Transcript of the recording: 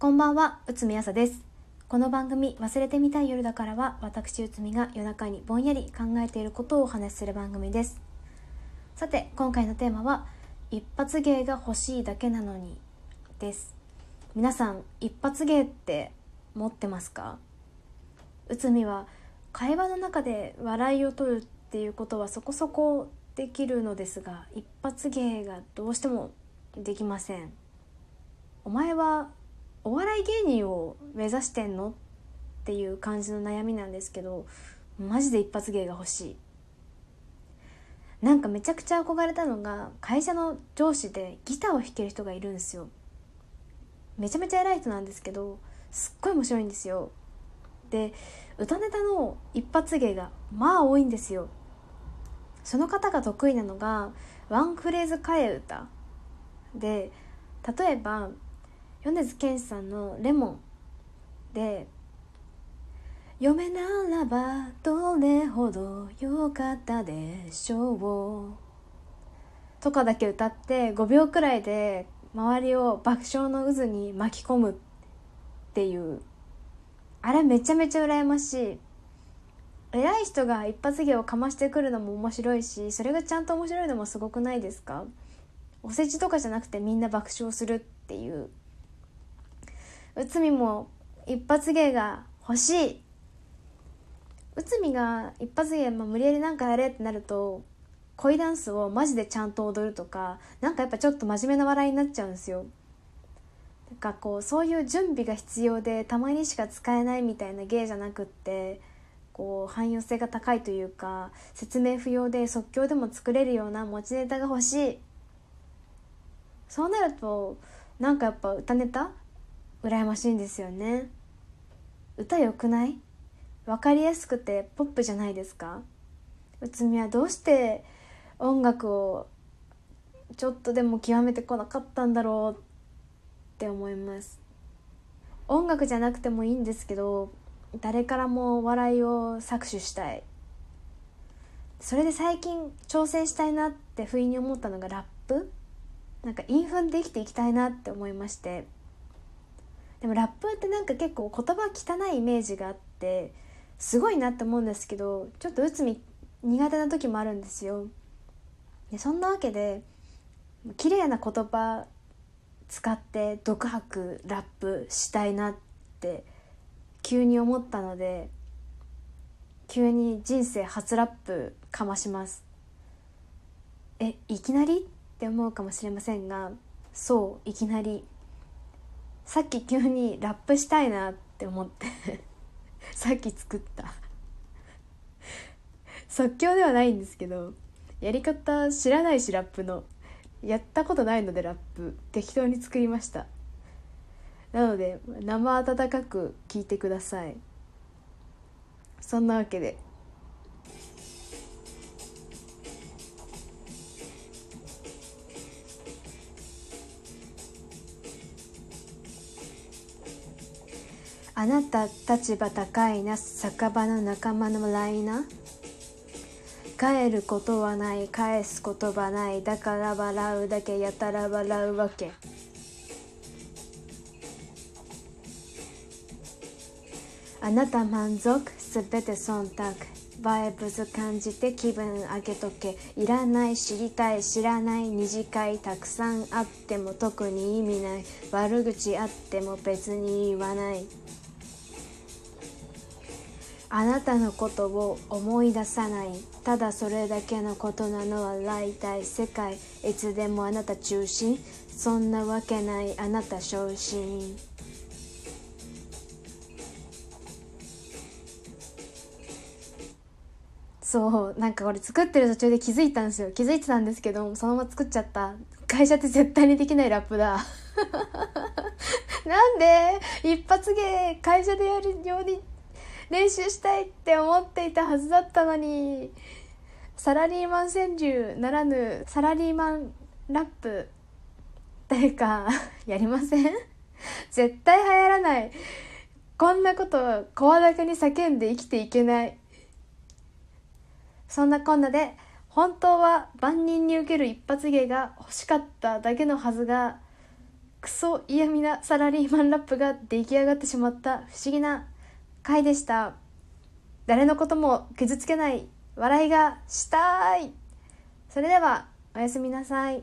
こんばんは、内海朝です。この番組、忘れてみたい夜だからは、私内海が夜中にぼんやり考えていることをお話しする番組です。さて、今回のテーマは、一発芸が欲しいだけなのに、です。皆さん、一発芸って持ってますか？内海は、会話の中で笑いを取るっていうことはそこそこできるのですが、一発芸がどうしてもできません。お前はお笑い芸人を目指してんの？っていう感じの悩みなんですけどマジで一発芸が欲しい。なんかめちゃくちゃ憧れたのが会社の上司でギターを弾ける人がいるんですよ。めちゃめちゃ偉い人なんですけどすっごい面白いんですよ。で歌ネタの一発芸がまあ多いんですよ。その方が得意なのがワンフレーズ替え歌。で例えば米津玄師さんの「レモン」で「嫁ならばどれほどよかったでしょう」とかだけ歌って5秒くらいで周りを爆笑の渦に巻き込むっていう。あれめちゃめちゃ羨ましい。偉い人が一発芸をかましてくるのも面白いしそれがちゃんと面白いのもすごくないですか？お世辞とかじゃなくてみんな爆笑するっていう。内海も一発芸が欲しい。内海が一発芸、まあ、無理やりなんかやれってなると恋ダンスをマジでちゃんと踊るとかなんかやっぱちょっと真面目な笑いになっちゃうんですよ。なんかこうそういう準備が必要でたまにしか使えないみたいな芸じゃなくってこう汎用性が高いというか説明不要で即興でも作れるような持ちネタが欲しい。そうなるとなんかやっぱ歌ネタ羨ましいんですよね。歌良くない？分かりやすくてポップじゃないですか？内海はどうして音楽をちょっとでも極めてこなかったんだろうって思います。音楽じゃなくてもいいんですけど誰からも笑いを搾取したい。それで最近挑戦したいなって不意に思ったのがラップ？なんか韻踏んで生きていきたいなって思いまして。でもラップってなんか結構言葉汚いイメージがあってすごいなって思うんですけどちょっと内海苦手な時もあるんですよ。でそんなわけで綺麗な言葉使って独白ラップしたいなって急に思ったので急に人生初ラップかまします。えいきなり？って思うかもしれませんがそういきなり。さっき急にラップしたいなって思って さっき作った。即興ではないんですけどやり方知らないしラップのやったことないのでラップ適当に作りました。なので生温かく聞いてください。そんなわけであなた立場高いな酒場の仲間の笑いな帰ることはない返す言葉ない。だから笑うだけやたら笑うわけ。あなた満足すべて忖度。バイブズ感じて気分上げとけ。いらない知りたい知らない二次会たくさんあっても特に意味ない。悪口あっても別に言わない。あなたのことを思い出さない。ただそれだけのことなのは大体世界いつでもあなた中心。そんなわけないあなた昇進そう。なんかこれ作ってる途中で気づいたんですよ。気づいてたんですけどそのまま作っちゃった。会社って絶対にできないラップだ。なんで？一発芸。会社でやるように練習したいって思っていたはずだったのにサラリーマン川柳ならぬサラリーマンラップ誰か やりません？絶対流行らない。こんなこと声高に叫んで生きていけない。そんなこんなで本当は万人に受ける一発芸が欲しかっただけのはずがクソ嫌味なサラリーマンラップが出来上がってしまった不思議な回でした。誰のことも傷つけない。笑いがしたい。それではおやすみなさい。